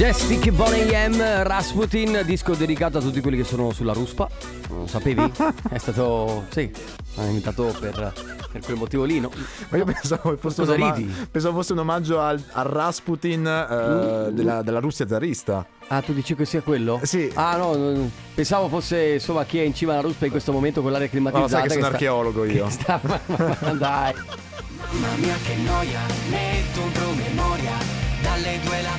Majestic Bonnie M, Rasputin, disco dedicato a tutti quelli che sono sulla ruspa. Non sapevi? È stato. Sì, ha invitato per, per quel motivo lì. No? Ma io pensavo fosse, un, Cosa oma- ridi? pensavo fosse un omaggio al, al Rasputin eh, della, della Russia zarista. Ah, tu dici che sia quello? Sì. Ah, no, no, pensavo fosse insomma chi è in cima alla ruspa in questo momento con l'aria Ma lo climatizzata. sai che sono sta- archeologo io. che sta- ma- ma- ma dai. Mamma mia che noia, metto un promemoria Dalle due la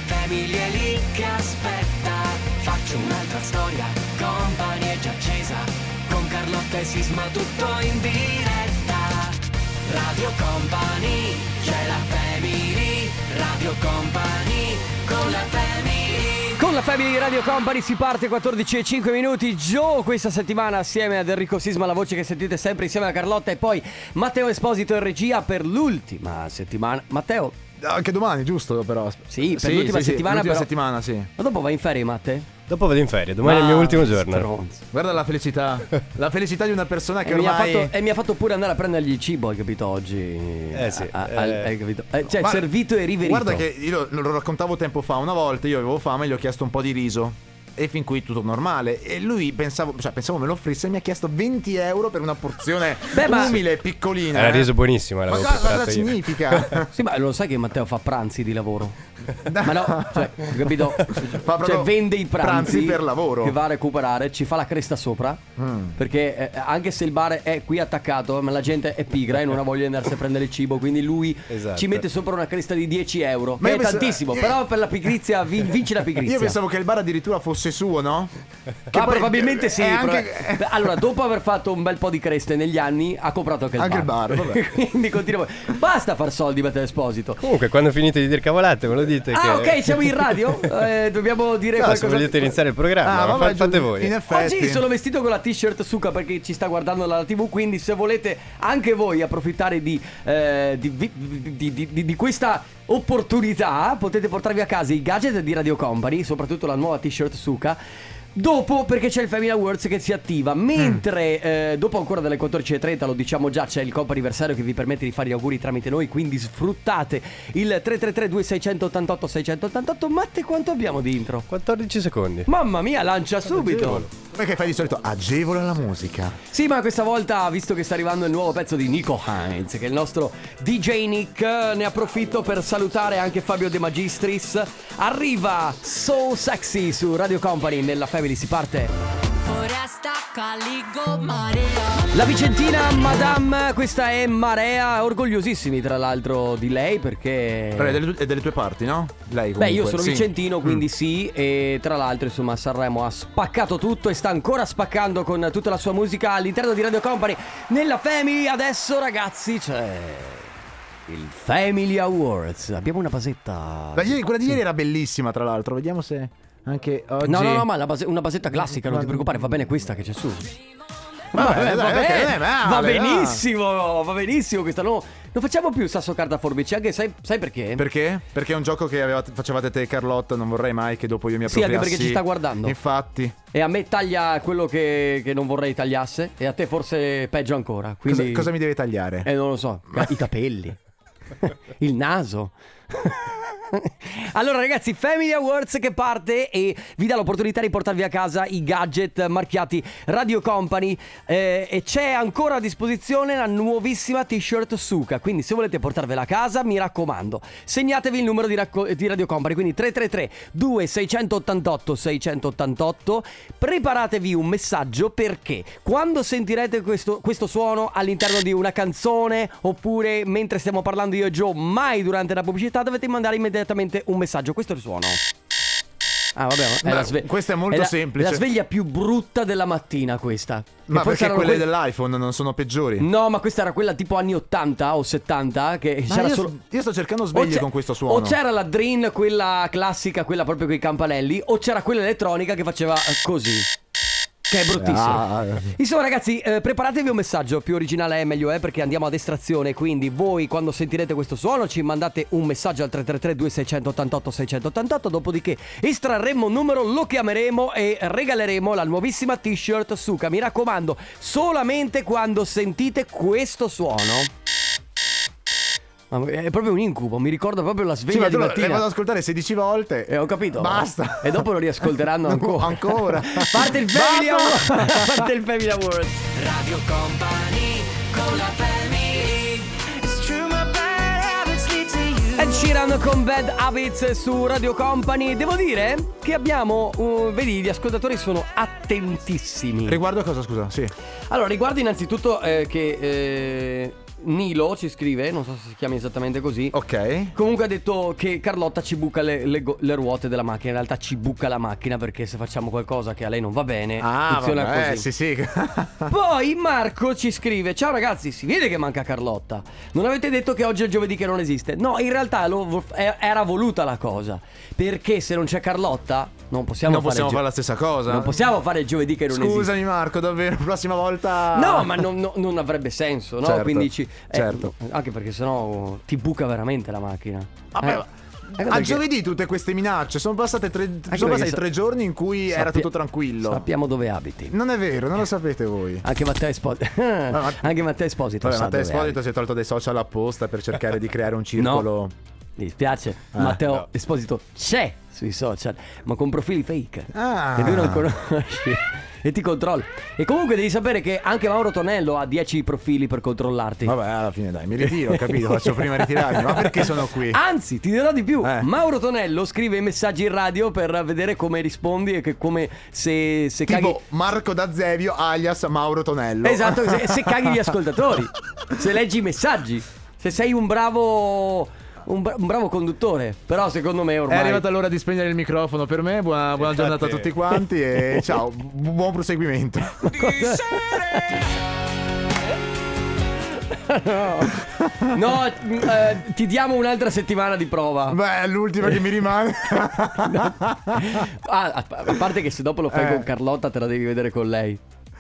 che aspetta. Faccio un'altra storia, compagnia è già accesa. Con Carlotta e Sisma tutto in diretta. Radio Company, c'è la family. Radio Company, con la family. Con la Family Radio Company si parte 14 e 5 minuti. Joe questa settimana assieme ad Enrico Sisma, la voce che sentite sempre insieme a Carlotta e poi Matteo Esposito in regia per l'ultima settimana. Matteo, Anche domani, giusto però? Sì, per l'ultima settimana, l'ultima però- settimana, sì. ma dopo vai in ferie, Matte? Dopo vado in ferie, domani è il mio Ah, ultimo giorno. stronzo. Guarda la felicità. la felicità di una persona che E mi, ha ormai... fatto, e mi ha fatto pure andare a prendergli il cibo, hai capito, oggi? Eh sì, Ah, eh. ah, hai capito? Eh, cioè, Guarda- servito e riverito. Guarda che io lo, lo raccontavo tempo fa, una volta io avevo fame e gli ho chiesto un po' di riso. E fin qui tutto normale. E lui pensavo, cioè pensavo me lo offrisse e mi ha chiesto 20 euro per una porzione Beh, ma- umile, piccolina. Era eh. riso buonissimo, Ma cosa, cosa significa? Sì, ma lo sai che Matteo fa pranzi di lavoro? Ma no, cioè, capito? Proprio cioè, vende i pranzi, pranzi per lavoro. Che va a recuperare, ci fa la cresta sopra. Mm. Perché eh, anche se il bar è qui attaccato, ma la gente è pigra e non ha voglia di andarsi a prendere il cibo. Quindi lui Esatto. ci mette sopra una cresta di 10 euro. Ma che è penso- tantissimo, io- però per la pigrizia vin- vinci la pigrizia. Io pensavo che il bar addirittura fosse suo, no? Che Ah, poi- probabilmente sì. è anche- però- Allora, dopo aver fatto un bel po' di creste negli anni, ha comprato anche il Anche il bar, vabbè. Quindi continua. Basta far soldi, Matteo Esposito. Comunque, quando finite di dire cavolate, me lo dite. Ah, che... ok, siamo in radio. Eh, dobbiamo dire No, se qualcosa. volete iniziare il programma, Ah, vabbè, fa- fate voi. In effetti. Oggi sono vestito con la t-shirt Suka perché ci sta guardando dalla TV, quindi se volete anche voi approfittare di, eh, di, di- di- di- di- di questa opportunità, potete portarvi a casa i gadget di Radio Company, soprattutto la nuova t-shirt Suka. Dopo, perché c'è il Family Awards che si attiva, mentre eh, dopo ancora dalle 14.30, lo diciamo già, c'è il Coppa anniversario che vi permette di fare gli auguri tramite noi, quindi sfruttate il 333-2688-688. Matte, quanto abbiamo di intro? 14 secondi. Mamma mia, lancia subito! Che fai di solito? Agevola la musica. Sì, ma questa volta, visto che sta arrivando il nuovo pezzo di Nico Heinz, che è il nostro DJ Nick, ne approfitto per salutare anche Fabio De Magistris. Arriva So Sexy su Radio Company, nella Family si parte. Foresta Caligo Marea La Vicentina Madame, questa è Marea, orgogliosissimi tra l'altro di lei perché... Però è delle, è delle tue parti, no? Lei Beh, comunque. io sono sì. vicentino, quindi sì, e tra l'altro, insomma, Sanremo ha spaccato tutto e sta ancora spaccando con tutta la sua musica all'interno di Radio Company. Nella Family adesso, ragazzi, c'è il Family Awards. Abbiamo una basetta. La ieri- quella di ieri era bellissima, tra l'altro. Vediamo se anche oggi. No, no, no, ma base- una basetta classica, non ti preoccupare, va bene questa che c'è su. Vabbè, dai, va, ok, bene, dai, male, va benissimo, va benissimo questa. No, non facciamo più sasso carta forbice, anche sai, sai perché? Perché? Perché è un gioco che avevate- facevate te e Carlotta. Non vorrei mai che dopo io mi Sì, anche appropriassi. perché ci sta guardando. Infatti. E a me taglia quello che, che non vorrei tagliasse. E a te forse peggio ancora. Quindi... Cosa, cosa mi deve tagliare? Eh, non lo so. I capelli. Il naso. Allora ragazzi, Family Awards che parte e vi dà l'opportunità di portarvi a casa i gadget marchiati Radio Company. Eh, e c'è ancora a disposizione la nuovissima t-shirt Suka, quindi se volete portarvela a casa mi raccomando, segnatevi il numero di, racco- di Radio Company, quindi 333 2688 688, preparatevi un messaggio perché quando sentirete questo, questo suono all'interno di una canzone oppure mentre stiamo parlando io e Joe, mai durante la pubblicità dovete mandare immediatamente un messaggio. Questo è il suono. Ah, vabbè, è Beh, sve- questa è molto la- semplice. È la sveglia più brutta della mattina, questa. Che Ma perché quelle que- dell'iPhone non sono peggiori? No, ma questa era quella tipo anni 80 o 70 che Ma c'era io, solo io sto cercando sveglie con questo suono. O c'era la Dream, quella classica, quella proprio con i campanelli, o c'era quella elettronica che faceva eh, così. Che è bruttissimo. Ah, eh. Insomma, ragazzi, eh, preparatevi un messaggio. Più originale è meglio è perché andiamo ad estrazione. Quindi, voi quando sentirete questo suono, ci mandate un messaggio al 333-2688-688. Dopodiché estrarremo un numero, lo chiameremo e regaleremo la nuovissima t-shirt Suka. Mi raccomando, solamente quando sentite questo suono. Ma È proprio un incubo, mi ricorda proprio la Sì, sveglia ma di mattina. le vado ad ascoltare 16 volte. Eh, ho capito. Basta. E dopo lo riascolteranno No, ancora. ancora. Parte il Family Basta. Award. Parte il Family Award. Radio Company con la family It's true my bad habits lead to you Ed Sheeran con Bad Habits su Radio Company. Devo dire che abbiamo, uh, vedi, gli ascoltatori sono attentissimi. Riguardo a cosa, scusa? Sì. Allora, riguardo innanzitutto eh, che eh, Nilo ci scrive, non so se si chiami esattamente così. Ok. Comunque ha detto che Carlotta ci buca le, le le ruote della macchina. In realtà ci buca la macchina perché se facciamo qualcosa che a lei non va bene, Ah, funziona vabbè, così. sì, sì. Poi Marco ci scrive: Ciao ragazzi, si vede che manca Carlotta. Non avete detto che oggi è il giovedì che non esiste. No, in realtà lo- era voluta la cosa. Perché se non c'è Carlotta, non possiamo, non fare, possiamo gio- fare la stessa cosa. Non possiamo fare il giovedì che non esiste. Scusami Marco, davvero, prossima volta... No, ma non, no- non avrebbe senso, no? Certo, Quindi ci, eh, certo. anche perché sennò ti buca veramente la macchina. Vabbè, Eh, ma- anche A perché giovedì tutte queste minacce, sono, passate tre, sono passati sa- tre giorni in cui era sappia- tutto tranquillo. Sappiamo dove abiti. Non è vero, non lo sapete voi. Anche Matteo Esposito. Anche Matteo Esposito. Vabbè, Matteo Esposito si è tolto dai social apposta per cercare di creare un circolo. abiti. Mi dispiace, Ah, Matteo no. Esposito c'è sui social, ma con profili fake. Ah. Che tu non conosci. e ti controlli. E comunque devi sapere che anche Mauro Tonello ha 10 profili per controllarti. Vabbè, alla fine dai, mi ritiro, ho capito, faccio prima ritirarmi. Ma perché sono qui? Anzi, ti dirò di più. Eh. Mauro Tonello scrive i messaggi in radio per vedere come rispondi e che come se, se caghi. Tipo Marco D'Azzevio alias Mauro Tonello. Esatto, se, se caghi gli ascoltatori. Se leggi i messaggi. Se sei un bravo. Un, bra- un bravo conduttore. Però secondo me È ormai. arrivata l'ora di spegnere il microfono per me. Buona, buona giornata a tutti quanti e ciao, bu- buon proseguimento. No, eh, ti diamo un'altra settimana di prova. Beh, è l'ultima che mi rimane. Ah, a, parte che se dopo lo fai Eh. con Carlotta te la devi vedere con lei.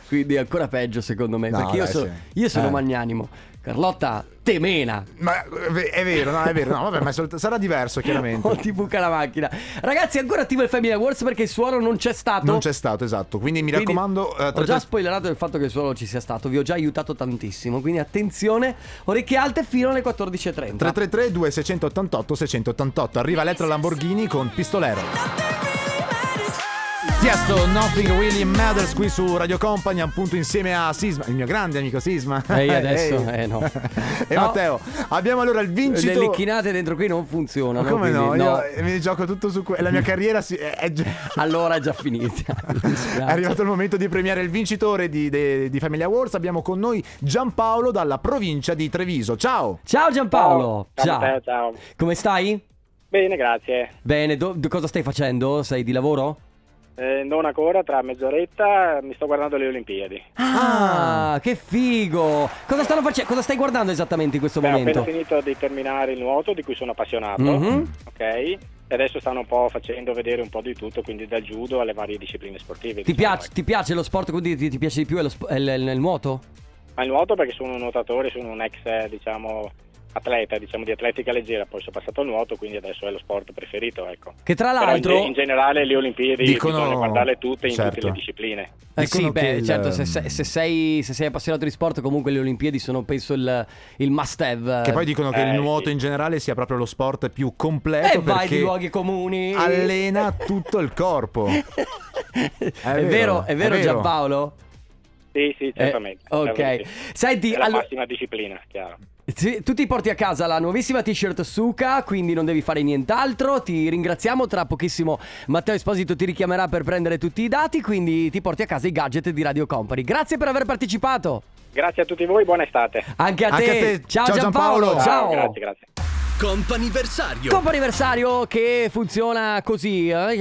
Quindi è ancora peggio secondo me. No, perché io, dai, so- sì. io sono Eh. magnanimo. Carlotta te mena. Ma eh, è vero, no, è vero. No, vabbè, ma è solt- sarà diverso, chiaramente. O ti buca la macchina. Ragazzi, ancora attivo il Family Awards perché il suono non c'è stato. Non c'è stato, esatto. Quindi mi Quindi raccomando. eh, ho tre- già spoilerato il fatto che il suono ci sia stato. Vi ho già aiutato tantissimo. Quindi attenzione, orecchie alte fino alle 14.30. 333 2688 688 Arriva Elettra Lamborghini con Pistolero Tiesto Nothing Really Matters qui su Radio Company appunto insieme a Sisma il mio grande amico Sisma Ehi, adesso, Ehi. eh, no. e No. Matteo abbiamo allora il Le vincitore licchinate dentro qui non funzionano. come no? quindi Io eh, mi gioco tutto su que- la mia carriera si- è, è già- Allora è già finita. È arrivato il momento di premiare il vincitore di, de- di Family Awards abbiamo con noi Giampaolo dalla provincia di Treviso ciao Ciao Giampaolo. Ciao. Matteo, ciao. Come stai? Bene, grazie. Bene, do- do- cosa stai facendo? Sei di lavoro? Eh, non ancora, tra mezz'oretta mi sto guardando le Olimpiadi. Ah, che figo! Cosa stanno facendo? Cosa stai guardando esattamente in questo Beh, ho momento? appena finito di terminare il nuoto di cui sono appassionato, Mhm. ok? E adesso stanno un po' facendo vedere un po' di tutto, quindi dal judo alle varie discipline sportive. Ti, diciamo, piace, ti piace lo sport? Quindi ti, ti piace di più è lo è il, il- il nuoto? Ma il nuoto perché sono un nuotatore, sono un ex, eh, diciamo, atleta, diciamo di atletica leggera, poi sono passato al nuoto, quindi adesso è lo sport preferito, ecco. Che tra in, l'altro... ge- in generale le Olimpiadi Dicono- bisogna guardarle tutte in certo. tutte le discipline. Eh sì, beh, che il- certo, se, se- se sei, se sei appassionato di sport, comunque le Olimpiadi sono, penso, il, il must have. Che poi dicono che Eh, il nuoto sì. in generale sia proprio lo sport più completo E vai di luoghi comuni. allena tutto il corpo. È, vero, è vero, Giampaolo? Sì, sì, Eh, certamente. ok. certamente sì. Senti, È la allora- massima disciplina, chiaro. Sì, tu ti porti a casa la nuovissima t-shirt Suka, quindi non devi fare nient'altro. Ti ringraziamo. Tra pochissimo Matteo Esposito ti richiamerà per prendere tutti i dati. Quindi ti porti a casa i gadget di Radio Company. Grazie per aver partecipato. Grazie a tutti voi, buona estate. Anche a, Anche te. a te. Ciao, Ciao, Giampaolo. Giampaolo. Ciao. Grazie, grazie. Comp'anniversario. Comp'anniversario che funziona così. eh,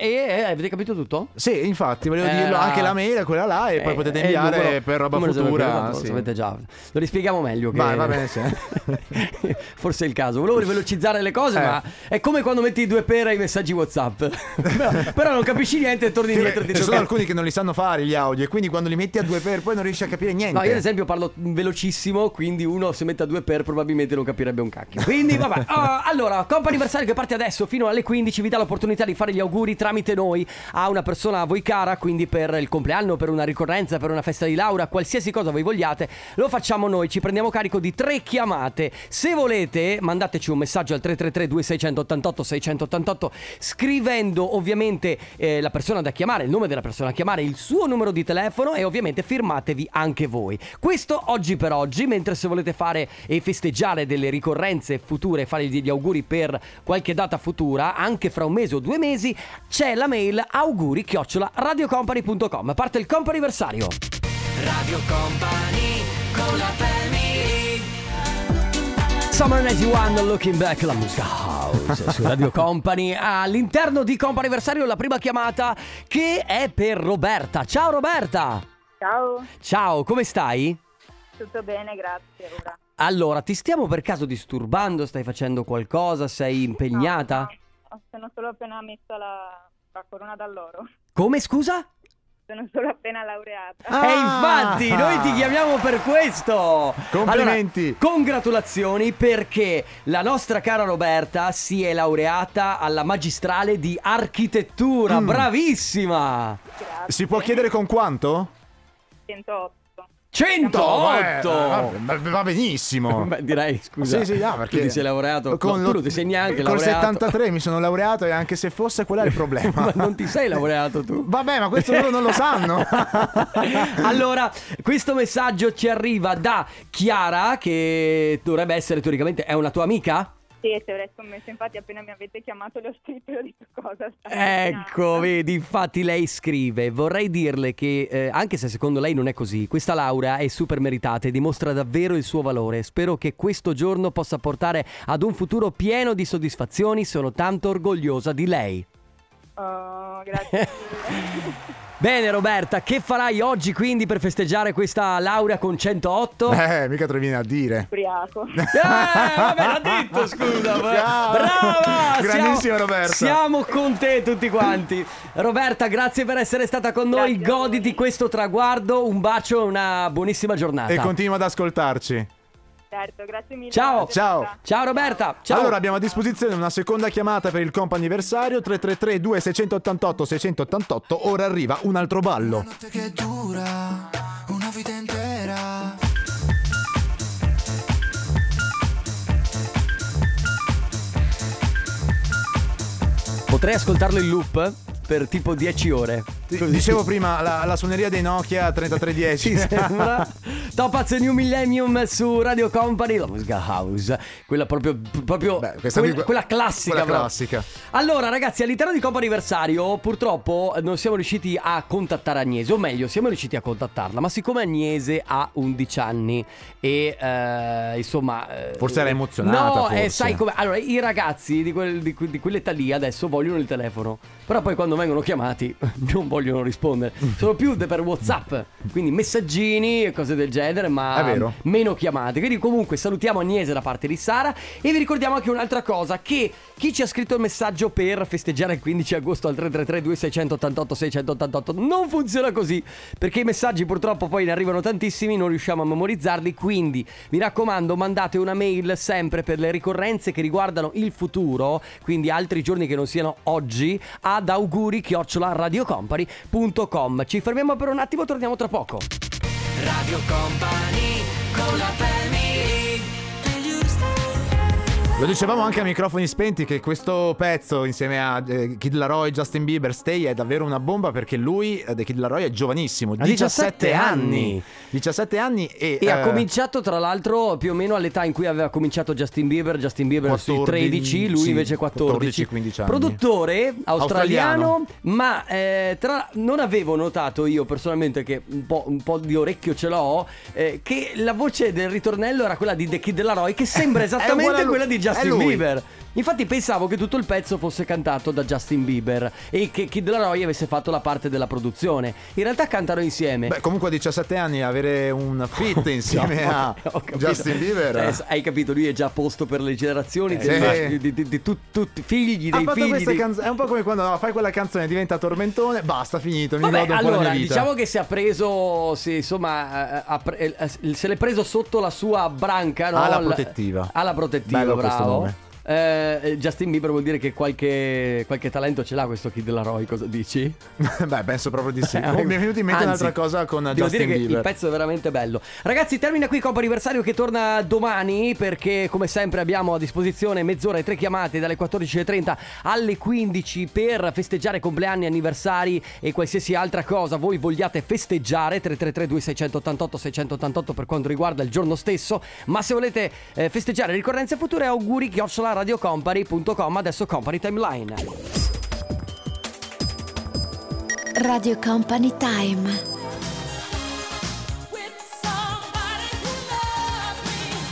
E eh, avete capito tutto? Sì, infatti, volevo Eh, dirlo, anche la mail, quella là, e poi Eh, potete eh, inviare numero- per roba numero futura. lo sì. sapete già. Lo rispieghiamo meglio. Che... Vai, va bene, sì. Forse è il caso. Volevo velocizzare le cose, Eh. ma è come quando metti i due per ai messaggi WhatsApp. però, però non capisci niente e torni Sì, indietro. e ci ti sono tocca- alcuni che non li sanno fare gli audio e quindi quando li metti a due per poi non riesci a capire niente. No, io ad esempio parlo velocissimo, quindi uno se mette a due per probabilmente non capirebbe un cacchio. Quindi Quindi vabbè, uh, allora, compo anniversario che parte adesso fino alle 15 vi dà l'opportunità di fare gli auguri tramite noi a una persona a voi cara, quindi per il compleanno, per una ricorrenza, per una festa di laurea, qualsiasi cosa voi vogliate, lo facciamo noi, ci prendiamo carico di tre chiamate. Se volete, mandateci un messaggio al 333 2688 688 scrivendo ovviamente eh, la persona da chiamare, il nome della persona da chiamare, il suo numero di telefono e ovviamente firmatevi anche voi. Questo oggi per oggi, mentre se volete fare e festeggiare delle ricorrenze future, fare gli auguri per qualche data futura, anche fra un mese o due mesi, c'è la mail auguri chiocciola radiocompany.com. Parte il comp'anniversario. Radio Company con la family Summer 91 Looking Back la musica house su Radio Company all'interno di Comp'anniversario la prima chiamata che è per Roberta. Ciao Roberta. Ciao, Ciao, come stai? tutto bene, grazie. Ora. Allora, ti stiamo per caso disturbando? Stai facendo qualcosa? Sei impegnata? No, no, sono solo appena messa la, la corona d'alloro. Come scusa? Sono solo appena laureata. Ah. E infatti, noi ti chiamiamo per questo. Complimenti. Allora, congratulazioni perché la nostra cara Roberta si è laureata alla magistrale di architettura. Mm. Bravissima! Grazie. Si può chiedere con quanto? 108. 108! Eh, va, va benissimo. Beh, direi, scusa. Sì, sì, no, perché tu ti sei laureato. con no, lo- tu ti sei neanche Col laureato. 73 mi sono laureato e anche se fosse qual è il problema? Ma non ti sei laureato tu. Vabbè, ma questo loro non lo sanno. allora, questo messaggio ci arriva da Chiara, che dovrebbe essere teoricamente è una tua amica? Ci avrei scommesso, infatti appena mi avete chiamato le ho scritto e ho detto cosa sta Ecco, vedi, infatti lei scrive, vorrei dirle che eh, anche se secondo lei non è così, questa laurea è super meritata e dimostra davvero il suo valore. Spero che questo giorno possa portare ad un futuro pieno di soddisfazioni, sono tanto orgogliosa di lei. Oh, grazie mille. Bene Roberta, che farai oggi quindi per festeggiare questa laurea con 108? Eh, mica te lo viene a dire. Ubriaco. Eh, vabbè, l'ha detto, scusa. Brava. Grandissima siamo, Roberta. Siamo con te tutti quanti. Roberta, grazie per essere stata con noi. Grazie a voi. Goditi questo traguardo. Un bacio e una buonissima giornata. E continua ad ascoltarci. Certo, grazie mille. Ciao. Ciao. Roberta. Ciao Roberta. Ciao. Allora abbiamo a disposizione una seconda chiamata per il comp anniversario 333 2688 688 ora arriva un altro ballo. notte che dura una vita intera. Potrei ascoltarlo in loop per tipo 10 ore. Così. Dicevo prima la, la suoneria dei Nokia 3310. Ci sembra Topaz New Millennium su Radio Company La musica house Quella proprio, proprio Beh, questa quella, qui- quella classica quella classica. Allora ragazzi all'interno di Compo Anniversario Purtroppo non siamo riusciti a contattare Agnese O meglio siamo riusciti a contattarla Ma siccome Agnese ha 11 anni E eh, insomma eh, Forse era emozionata, No eh, sai come Allora i ragazzi di, quel- di di quell'età lì Adesso vogliono il telefono Però poi quando vengono chiamati Non vogliono rispondere Sono più per Whatsapp Quindi messaggini e cose del genere Ma meno chiamate. Quindi comunque salutiamo Agnese da parte di Sara e vi ricordiamo anche un'altra cosa che chi ci ha scritto il messaggio per festeggiare il 15 agosto al 333 2688 688 non funziona così perché i messaggi purtroppo poi ne arrivano tantissimi, non riusciamo a memorizzarli, quindi mi raccomando mandate una mail sempre per le ricorrenze che riguardano il futuro, quindi altri giorni che non siano oggi ad auguri chiocciola radiocompany.com. Ci fermiamo per un attimo, torniamo tra poco. Radio Company con la family Lo dicevamo anche a microfoni spenti che questo pezzo insieme a eh, Kid Laroi e Justin Bieber Stay è davvero una bomba perché lui, eh, The Kid Laroi, è giovanissimo, Ha 17 anni. 17 anni e, E ha eh, cominciato tra l'altro più o meno all'età in cui aveva cominciato Justin Bieber, Justin Bieber sui 14, 13, lui sì, invece 14. 14-15 anni. Produttore australiano, Australiano. ma eh, tra- non avevo notato io personalmente che un po', un po' di orecchio ce l'ho, eh, che la voce del ritornello era quella di The Kid Laroi che sembra esattamente quella di Justin. Bieber. Infatti pensavo che tutto il pezzo fosse cantato da Justin Bieber e che Kid Laroi avesse fatto la parte della produzione. In realtà cantano insieme. Beh, comunque a 17 anni avere un fit insieme No, a. Justin Bieber. Eh, hai capito, lui è già a posto per le generazioni Eh, sì. di, di- di tut- tutti figli Ha dei fatto figli dei... canzoni. È un po' come quando no, fai quella canzone, diventa tormentone, basta, finito. Mi Vabbè, godo un po' la allora, mia vita. diciamo che si è preso, sì, insomma, eh, ha pre- eh, se l'è preso sotto la sua branca, no? Ala L- protettiva. Ala protettiva, Bello bravo. Eh, Justin Bieber vuol dire che qualche, qualche talento ce l'ha questo Kid Laroi, cosa dici? Beh, penso proprio di sì. Eh, mi è venuto in mente anzi, un'altra cosa con Justin dire che Bieber. il pezzo è veramente bello. Ragazzi, termina qui Coppa Anniversario che torna domani perché come sempre abbiamo a disposizione mezz'ora e tre chiamate dalle 14.30 alle 15 per festeggiare compleanni, anniversari e qualsiasi altra cosa voi vogliate festeggiare 333 2688 688 per quanto riguarda il giorno stesso, ma se volete eh, festeggiare ricorrenze future auguri radiocompany.com adesso Company Timeline. Radio Company Time.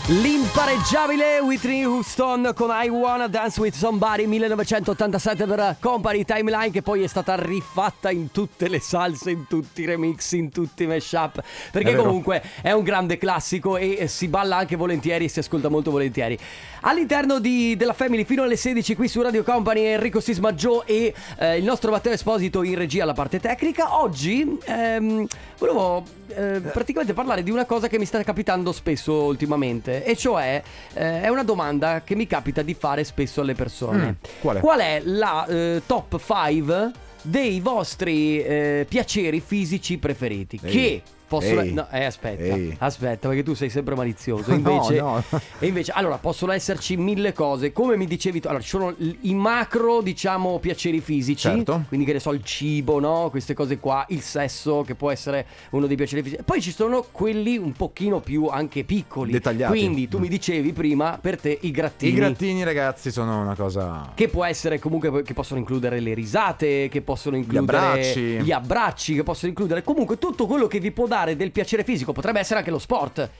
L'impareggiabile Whitney Houston con I Wanna Dance With Somebody 1987 per Company Timeline che poi è stata rifatta in tutte le salse, in tutti i remix, in tutti i mashup perché È comunque è un grande classico e si balla anche volentieri e si ascolta molto volentieri. All'interno di- della Family fino alle 16 qui su Radio Company Enrico Sismaggio e eh, il nostro Matteo Esposito in regia alla parte tecnica. Oggi ehm, volevo eh, praticamente parlare di una cosa che mi sta capitando spesso ultimamente e cioè eh, è una domanda che mi capita di fare spesso alle persone. Mm, qual è? Qual è la eh, top 5 dei vostri eh, piaceri fisici preferiti? Ehi. Che possono... Ehi. No, eh, aspetta, Ehi. aspetta, perché tu sei sempre malizioso. No, Invece, no. e invece, allora, possono esserci mille cose. Come mi dicevi tu, allora, ci sono i macro, diciamo, piaceri fisici. Certo. Quindi, che ne so, il cibo, no? Queste cose qua, il sesso, che può essere uno dei piaceri fisici. Poi ci sono quelli un pochino più anche piccoli. Dettagliati. Quindi, tu mi dicevi prima, per te, i grattini. I grattini, ragazzi, sono una cosa. Che può essere comunque che possono includere le risate, che possono includere abbracci. gli abbracci, che possono includere comunque tutto quello che vi può dare del piacere fisico, potrebbe essere anche lo sport.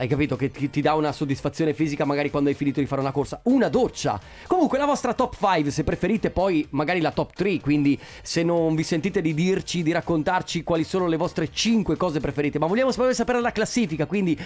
Hai capito che ti, ti dà una soddisfazione fisica magari quando hai finito di fare una corsa, una doccia. Comunque la vostra top 5, se preferite poi magari la top 3, quindi se non vi sentite di dirci, di raccontarci quali sono le vostre 5 cose preferite, ma vogliamo sapere la classifica, quindi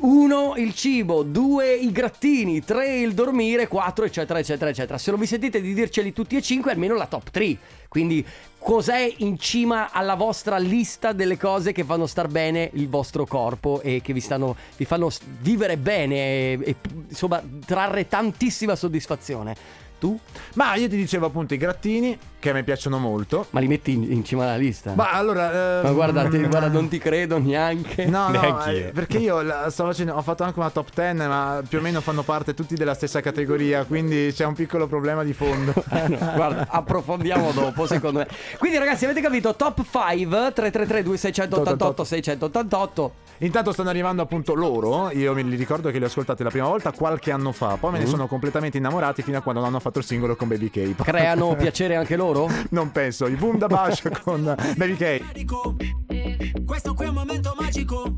1 il cibo, 2 i grattini, 3 il dormire, 4 eccetera eccetera eccetera. Se non vi sentite di dirceli tutti e 5, almeno la top 3. Quindi cos'è in cima alla vostra lista delle cose che fanno star bene il vostro corpo e che vi, stanno, vi fanno s- vivere bene e, e, insomma trarre tantissima soddisfazione? Tu? Ma io ti dicevo appunto i grattini, che a me piacciono molto. Ma li metti in, in cima alla lista? Ma allora. eh, Ma guarda, ti- mm, guarda, non ti credo neanche. No, no, eh, perché io la- facendo, ho fatto anche una top 10, ma più o meno fanno parte tutti della stessa categoria, quindi c'è un piccolo problema di fondo. Eh, no, guarda, approfondiamo dopo, secondo me. Quindi, ragazzi, avete capito? Top 5 333 2688 688. Intanto stanno arrivando appunto loro, io me li ricordo che li ho ascoltati la prima volta qualche anno fa, poi Mm. me ne sono completamente innamorati fino a quando non hanno fatto il singolo con Baby K. Creano piacere anche loro? Non penso, i Boom da Bash con Baby K. Questo qui è un momento magico.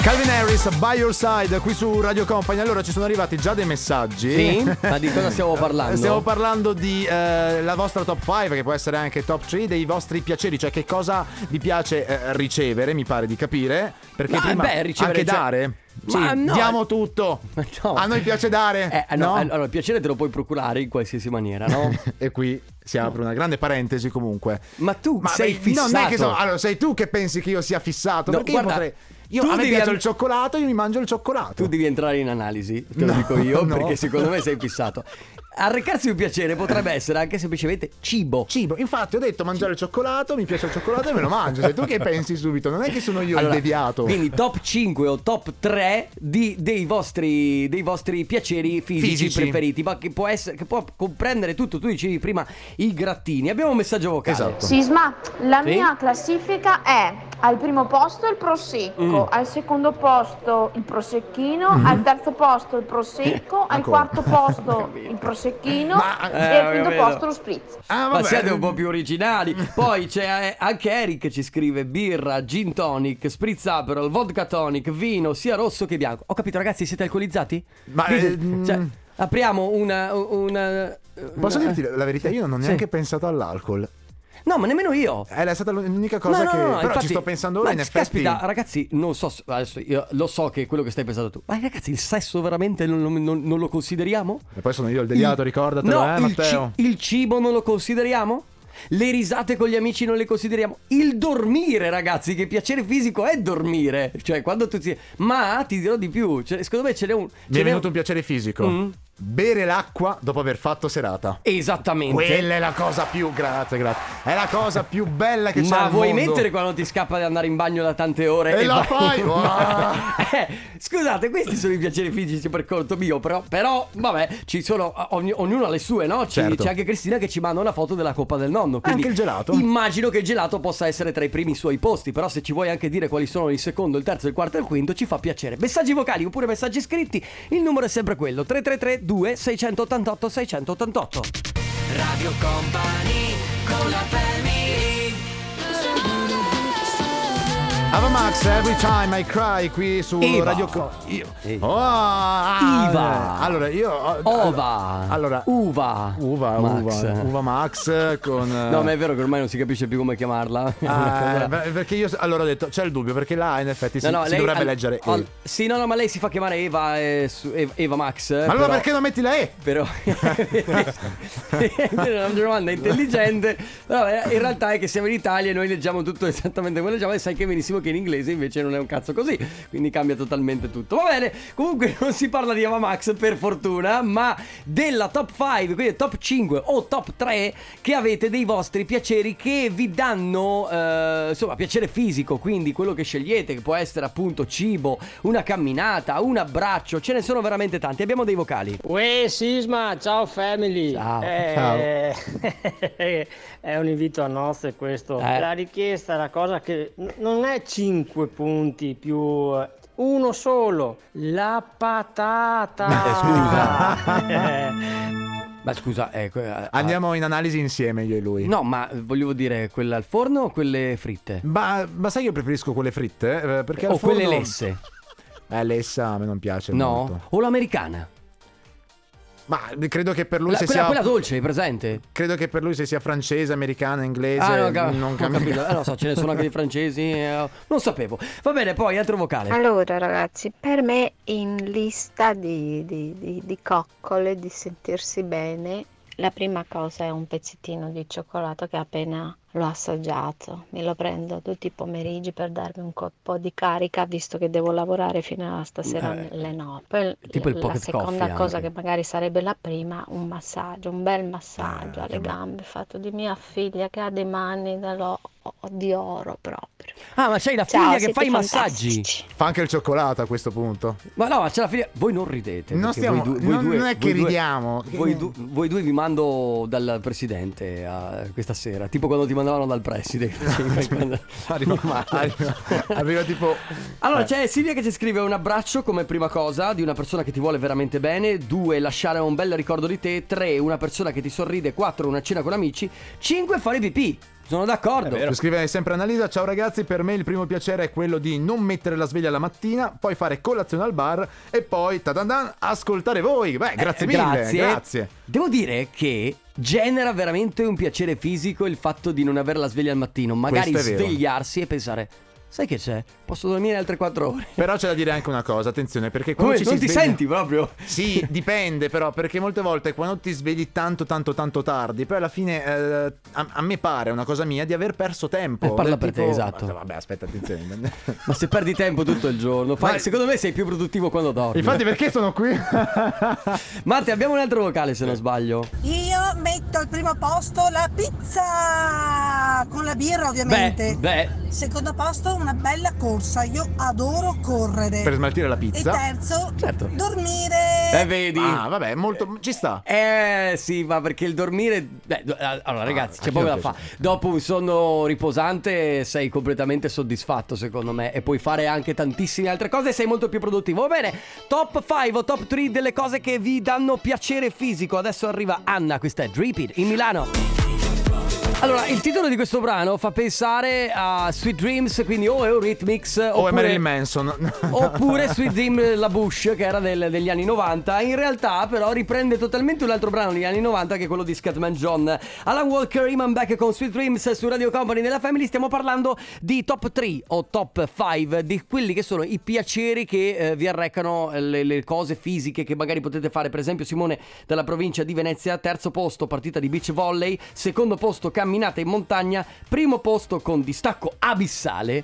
Calvin Harris, By Your Side, qui su Radio Company. Allora ci sono arrivati già dei messaggi. Sì? Ma di cosa stiamo parlando? Stiamo parlando di eh, la vostra top 5, che può essere anche top 3, dei vostri piaceri, cioè che cosa vi piace eh, ricevere, mi pare di capire. Perché Ma, prima beh, ricevere, anche cioè- dare. Sì, Ma no. diamo tutto. No. A noi piace dare. Eh, no, Allora, il piacere te lo puoi procurare in qualsiasi maniera, no? e qui si apre una grande parentesi comunque. Ma tu Ma sei beh, fissato. Non è che so, allora sei tu che pensi che io sia fissato, No, perché guarda, io potrei io, tu a me devi piace il cioccolato, io mi mangio il cioccolato. Tu devi entrare in analisi, te lo No, dico io, no. perché secondo me sei fissato. Arrecarsi un piacere potrebbe essere anche semplicemente cibo. Cibo, infatti ho detto mangiare il cioccolato, mi piace il cioccolato e me lo mangio. Sei tu che pensi subito, non è che sono io Allora, il deviato. Quindi top 5 o top 3 di- dei, vostri, dei vostri piaceri fisici, Fisici. preferiti, ma che può, essere, che può comprendere tutto. Tu dicevi prima i grattini. Abbiamo un messaggio vocale. Esatto. Sisma, la Sì? mia classifica è al primo posto il prosecco, Mm. al secondo posto il prosecchino, Mhm. al terzo posto il prosecco, al quarto posto il prosecchino prosecchino Ma- e Eh, al quinto vedo. posto lo spritz. Ah, Ma siete un po' più originali. Poi c'è anche Eric ci scrive birra, gin tonic, spritz aperol, vodka tonic, vino, sia rosso che bianco. Ho capito ragazzi, siete alcolizzati? Ma, Dite- eh, cioè, mm. apriamo una... una Posso dirti la verità? Io non ho Sì. neanche pensato all'alcol. No, ma nemmeno io. Eh, è stata l'unica cosa No, che. no, no, Però infatti- ci sto pensando ora, in effetti. Caspita, ragazzi, non so. Adesso io lo so che è quello che stai pensando tu. Ma ragazzi, il sesso veramente non, non- non lo consideriamo? E poi sono io il deviato, Il- ricordatelo, no, eh, il, Matteo. ci- il cibo non lo consideriamo? Le risate con gli amici non le consideriamo? Il dormire, ragazzi, che piacere fisico è dormire. Cioè, quando tu ti. Ma ti dirò di più. Cioè, secondo me ce n'è un. Mi ce è n'è venuto un un... piacere fisico. Mm. Bere l'acqua dopo aver fatto serata. Esattamente. Quella è la cosa più. Grazie, grazie. È la cosa più bella che c'è Ma al vuoi mondo. mettere quando ti scappa di andare in bagno da tante ore? E la vai- fai? Wow. Eh, scusate, questi sono i piaceri fisici per conto mio, però, però vabbè, ci sono, ogni- ognuno ha le sue, no? Ci- Certo. C'è anche Cristina che ci manda una foto della coppa del nonno. quindi Anche il gelato? Immagino che il gelato possa essere tra i primi suoi posti, però se ci vuoi anche dire quali sono il secondo, il terzo, il quarto e il quinto, ci fa piacere. Messaggi vocali oppure messaggi scritti, il numero è sempre quello, 333 2688 688. Radio Company con la family Ava Max, Every Time I Cry qui su Eva. Radio Co- io. Sì. Oh, ah, Iva. Allora, io. Ova. Allora. Uva. Uva, Max. uva, uva Max con. No, ma è vero che ormai non si capisce più come chiamarla. Ah, eh, perché io allora ho detto c'è il dubbio perché là in effetti si, No, no, si lei- dovrebbe al- leggere al- E. Sì, no, no, ma lei si fa chiamare Eva, eh, su- Eva, Eva Max. Ma allora perché non metti la E? Però è una domanda intelligente. Però eh, in realtà è che siamo in Italia e noi leggiamo tutto esattamente come leggiamo e sai che benissimo che in inglese invece non è un cazzo così. Quindi cambia totalmente tutto. Va bene, comunque non si parla di Eva Max per fortuna, ma della top 5, quindi top 5 o top 3 che avete dei vostri piaceri che vi danno eh, insomma piacere fisico, quindi quello che scegliete che può essere appunto cibo, una camminata, un abbraccio, ce ne sono veramente tanti. Abbiamo dei vocali. Uè Sisma, ciao family. Ciao. Eh, è un invito a nozze questo. Eh. La richiesta, la cosa che n- non è 5 punti più eh, uno solo, la patata. Eh. Ma scusa, eh, Andiamo in analisi insieme io e lui. No, ma volevo dire quelle al forno o quelle fritte? Ma, ma sai che io preferisco quelle fritte? Eh, Perché o al forno... quelle lesse? Eh, lessa a me non piace No? molto. O l'americana? Ma credo che per lui La- se quella, sia quella dolce, presente? Credo che per lui se sia francese, americana, inglese Ah, no, ca- non ho cambia. capito. Eh, lo so, ce ne sono anche di francesi. eh, non sapevo. Va bene, poi altro vocale. Allora ragazzi, per me in lista di, di- di- di coccole, di sentirsi bene, la prima cosa è un pezzettino di cioccolato che appena l'ho assaggiato, me lo prendo tutti i pomeriggi per darmi un po' di carica, visto che devo lavorare fino a stasera Eh, alle 9. Poi tipo il la pocket seconda coffee cosa anche. che magari sarebbe la prima, un massaggio, un bel massaggio Ah, alle gambe fatto di mia figlia che ha dei mani dello- di oro proprio. Ah, ma c'hai la Ciao, figlia che fa i massaggi. Fa anche il cioccolato a questo punto. Ma no, ma c'è la figlia. Voi non ridete. Non stiamo- voi due- voi non- due- non è che voi due- ridiamo. Voi, du- voi due vi mando dal presidente a questa sera. Tipo quando ti mandavano dal preside. Arriva, arriva, arriva tipo. Allora, Eh. c'è Silvia che ci scrive un abbraccio come prima cosa di una persona che ti vuole veramente bene. Due, lasciare un bel ricordo di te. Tre, una persona che ti sorride. Quattro, una cena con amici. Cinque, fare pipì. Sono d'accordo. Ci scrive sempre Annalisa, ciao ragazzi, per me il primo piacere è quello di non mettere la sveglia la mattina, poi fare colazione al bar e poi tadandan, ascoltare voi. Beh, grazie Eh, mille, grazie. grazie. Devo dire che genera veramente un piacere fisico il fatto di non avere la sveglia al mattino. Magari svegliarsi e pensare, sai che c'è? Posso dormire altre quattro ore. Però c'è da dire anche una cosa, attenzione, perché quando Come? ci Non si ti sveglia- senti proprio? Sì, dipende però, perché molte volte quando ti svegli tanto tanto tanto tardi, poi alla fine eh, a, a me pare, una cosa mia, di aver perso tempo. Eh, parla per te, tipo- esatto. Ma- Vabbè, aspetta, attenzione. Ma se perdi tempo tutto il giorno, fai- Ma- secondo me sei più produttivo quando dormi. Infatti perché sono qui? Matte, abbiamo un altro vocale se non sbaglio. Io metto al primo posto la pizza con la birra ovviamente. Beh, beh. Secondo posto una bella corsa, io adoro correre. Per smaltire la E pizza. terzo, Certo. dormire. Eh, vedi? Ah, vabbè, molto. Ci sta. Eh sì, ma perché il dormire. Beh, do- allora, ragazzi, a c'è poco da fare. Dopo un sonno riposante sei completamente soddisfatto, secondo me. E puoi fare anche tantissime altre cose e sei molto più produttivo. Va bene, top 5 o top 3 delle cose che vi danno piacere fisico. Adesso arriva Anna, questa è Drip It in Milano. Allora, il titolo di questo brano fa pensare a Sweet Dreams, quindi o Eurythmics O oppure- Marilyn Manson. Oppure Sweet Dream La Bush che era del- degli anni 90 In realtà però riprende totalmente un altro brano degli anni 90 Che è quello di Scatman John. Alan Walker, Iman Beck con Sweet Dreams su Radio Company nella Family. Stiamo parlando di top 3 o top 5 Di quelli che sono i piaceri che eh, vi arrecano eh, le, le cose fisiche Che magari potete fare. Per esempio Simone dalla provincia di Venezia Terzo posto partita di beach volley. Secondo posto camminata in montagna Primo posto con distacco abissale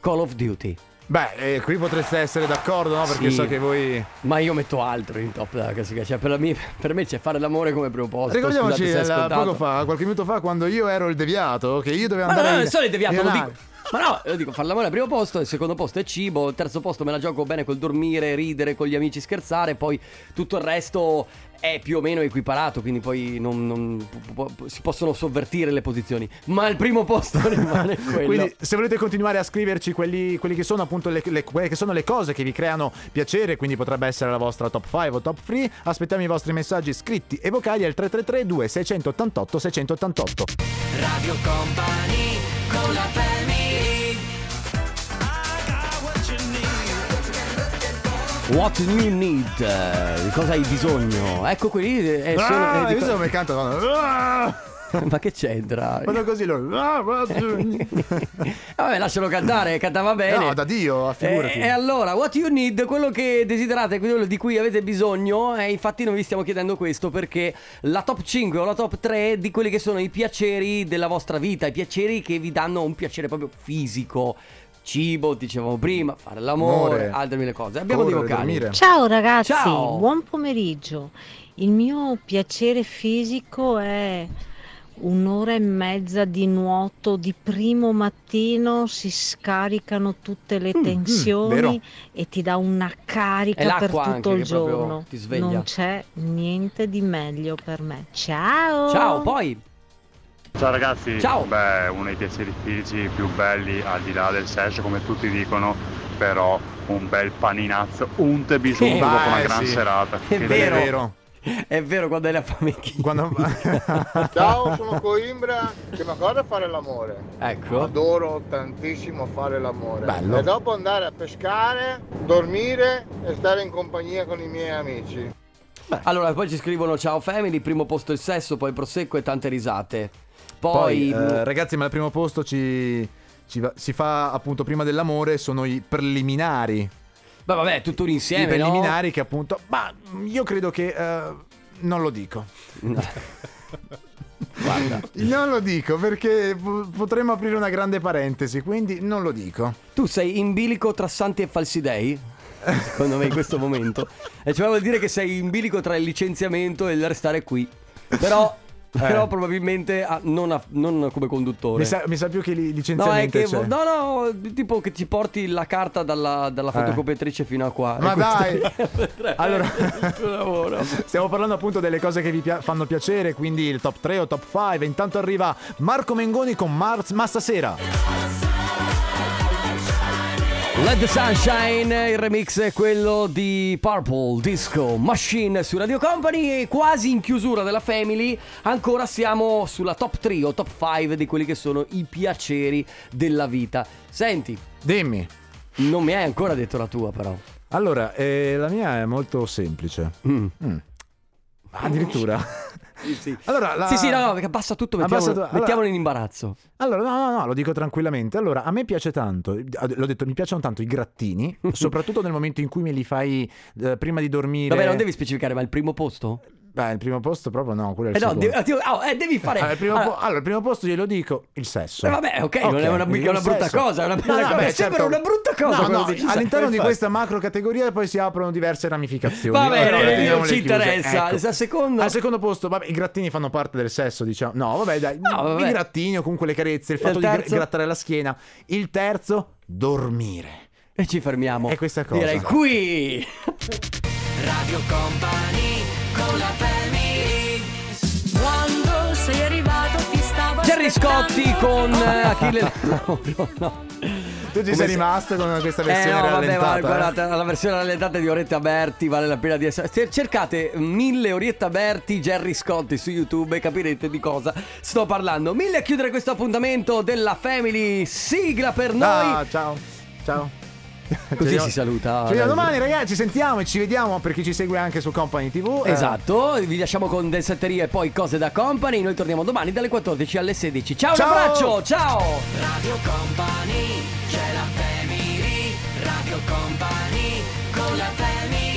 Call of Duty Beh, eh, qui potreste essere d'accordo, no? Perché Sì. so che voi. Ma io metto altro in top della classifica. Cioè, per, mia- per me c'è fare l'amore come primo posto. Ricordiamoci Scusate è la- poco fa, qualche minuto fa, quando io ero il deviato, che io dovevo Ma no, andare. no, in- non sono il deviato, in lo dico. Ma no, io dico fare l'amore al primo posto, il secondo posto è cibo, il terzo posto me la gioco bene col dormire, ridere con gli amici, scherzare, poi tutto il resto è più o meno equiparato, quindi poi non, non- po- po- si possono sovvertire le posizioni. Ma il primo posto rimane quello. Quindi, se volete continuare a scriverci quelli, quelli che sono appunto le, le- quelle che sono le cose che vi creano piacere, quindi potrebbe essere la vostra top 5 o top 3, aspettiamo i vostri messaggi scritti e vocali al 333 2688 688. Radio Company con la family What you need? eh, Di cosa hai bisogno? Ecco qui. eh, sono- Ah, eh, di io come cantano. Ah! Ma che c'entra? Fanno così loro. Ah. Vabbè, lascialo cantare, cantava bene. No, da Dio, figurati. E, e allora, what you need, quello che desiderate, quello di cui avete bisogno, e infatti noi vi stiamo chiedendo questo perché la top 5 o la top 3 di quelli che sono i piaceri della vostra vita, i piaceri che vi danno un piacere proprio fisico. Cibo, dicevamo prima, fare l'amore, Amore. altre mille cose. Abbiamo dei Correre, vocali. dormire. Ciao ragazzi, Ciao. buon pomeriggio. Il mio piacere fisico è un'ora e mezza di nuoto di primo mattino, si scaricano tutte le tensioni vero. e ti dà una carica per l'acqua tutto il che proprio giorno. ti sveglia. Non c'è niente di meglio per me. Ciao! Ciao, poi. Ciao ragazzi, Ciao. beh, uno dei piaceri fisici più belli al di là del sesso, come tutti dicono, però un bel paninazzo unte bisogno Eh, dopo una vai, gran sì. serata. È Che vero. È vero. È vero quando hai la fame Quando... Ciao, sono Coimbra. Prima cosa fare l'amore. Ecco. Adoro tantissimo fare l'amore. Bello. E dopo andare a pescare, dormire e stare in compagnia con i miei amici. Allora, poi ci scrivono ciao family, primo posto il sesso, poi il prosecco e tante risate. Poi, Poi, mm, eh, ragazzi, ma al primo posto ci, ci va- si fa appunto prima dell'amore, sono i preliminari. beh, vabbè, tutto un I insieme, no? preliminari che appunto... Ma io credo che... eh, non lo dico. Guarda, Non lo dico perché po- potremmo aprire una grande parentesi, quindi non lo dico. tu sei in bilico tra santi e falsi dei? Secondo me in questo momento. E cioè vuol dire che sei in bilico tra il licenziamento e il restare qui. Però, però probabilmente ah, non, a- non come conduttore. Mi sa, mi sa più che li- No, è licenziamento che c'è. no, no, tipo che ci porti la carta dalla, dalla Eh. fotocopiatrice fino a qua. Ma dai! Allora-. Stiamo parlando appunto delle cose che vi pia- fanno piacere, quindi il top 3 o top 5. Intanto arriva Marco Mengoni con Mars Massa Sera. Let the Sunshine, il remix è quello di Purple Disco Machine su Radio Company e quasi in chiusura della Family ancora siamo sulla top 3 o top 5 di quelli che sono i piaceri della vita. Senti, Dimmi. non mi hai ancora detto la tua però. Allora, eh, la mia è molto semplice. Mm. Mm. Addirittura. Sì, sì. Allora, la- Sì, sì, no, no, perché abbassa tutto, mettiamolo, Abbassa allora- mettiamolo in imbarazzo. Allora, no, no, no, lo dico tranquillamente. Allora, a me piace tanto, l'ho detto, mi piacciono tanto i grattini, soprattutto nel momento in cui me li fai eh, prima di dormire. Vabbè, non devi specificare, ma il primo posto? Beh, il primo posto proprio no, quello è Eh il no, secondo. devi, oh, eh, devi fare... Allora, il primo, Allora, po- allora, il primo posto glielo dico, il sesso. Eh, vabbè, ok, non è una- mica una brutta sesso. cosa, è una bella No, no, cosa. beh, certo. una brutta cosa No, no, all'interno di questa macro categoria poi si aprono diverse ramificazioni. Va bene, Allora, non teniamole ci chiuse. interessa. Ecco. Al secondo? Al secondo posto, vabbè, i grattini fanno parte del sesso, diciamo. No, vabbè, dai. No, vabbè. I grattini o comunque le carezze, il fatto il di terzo? grattare la schiena. Il terzo, dormire. E ci fermiamo. E questa cosa. Direi qui. Radio Company Quando sei arrivato ti stavo Gerry Scotti con eh, Achille Lauro. No. Tu ci Come sei se- rimasto con questa Eh versione no, vabbè, rallentata. ma eh? guardate, la versione rallentata di Orietta Berti vale la pena di essere. se- Cercate mille Orietta Berti, Gerry Scotti su YouTube e capirete di cosa sto parlando. Mille a chiudere questo appuntamento della Family. Sigla per noi. Ah, ciao. Ciao. Così si saluta. Ci vediamo domani, ragazzi. Ci sentiamo e ci vediamo per chi ci segue anche su Company TV. Eh, Esatto, vi lasciamo con densetteria e poi cose da company. Noi torniamo domani dalle 14 alle 16. Ciao, Ciao! un abbraccio, ciao! Radio Company c'è la family Radio Company con la family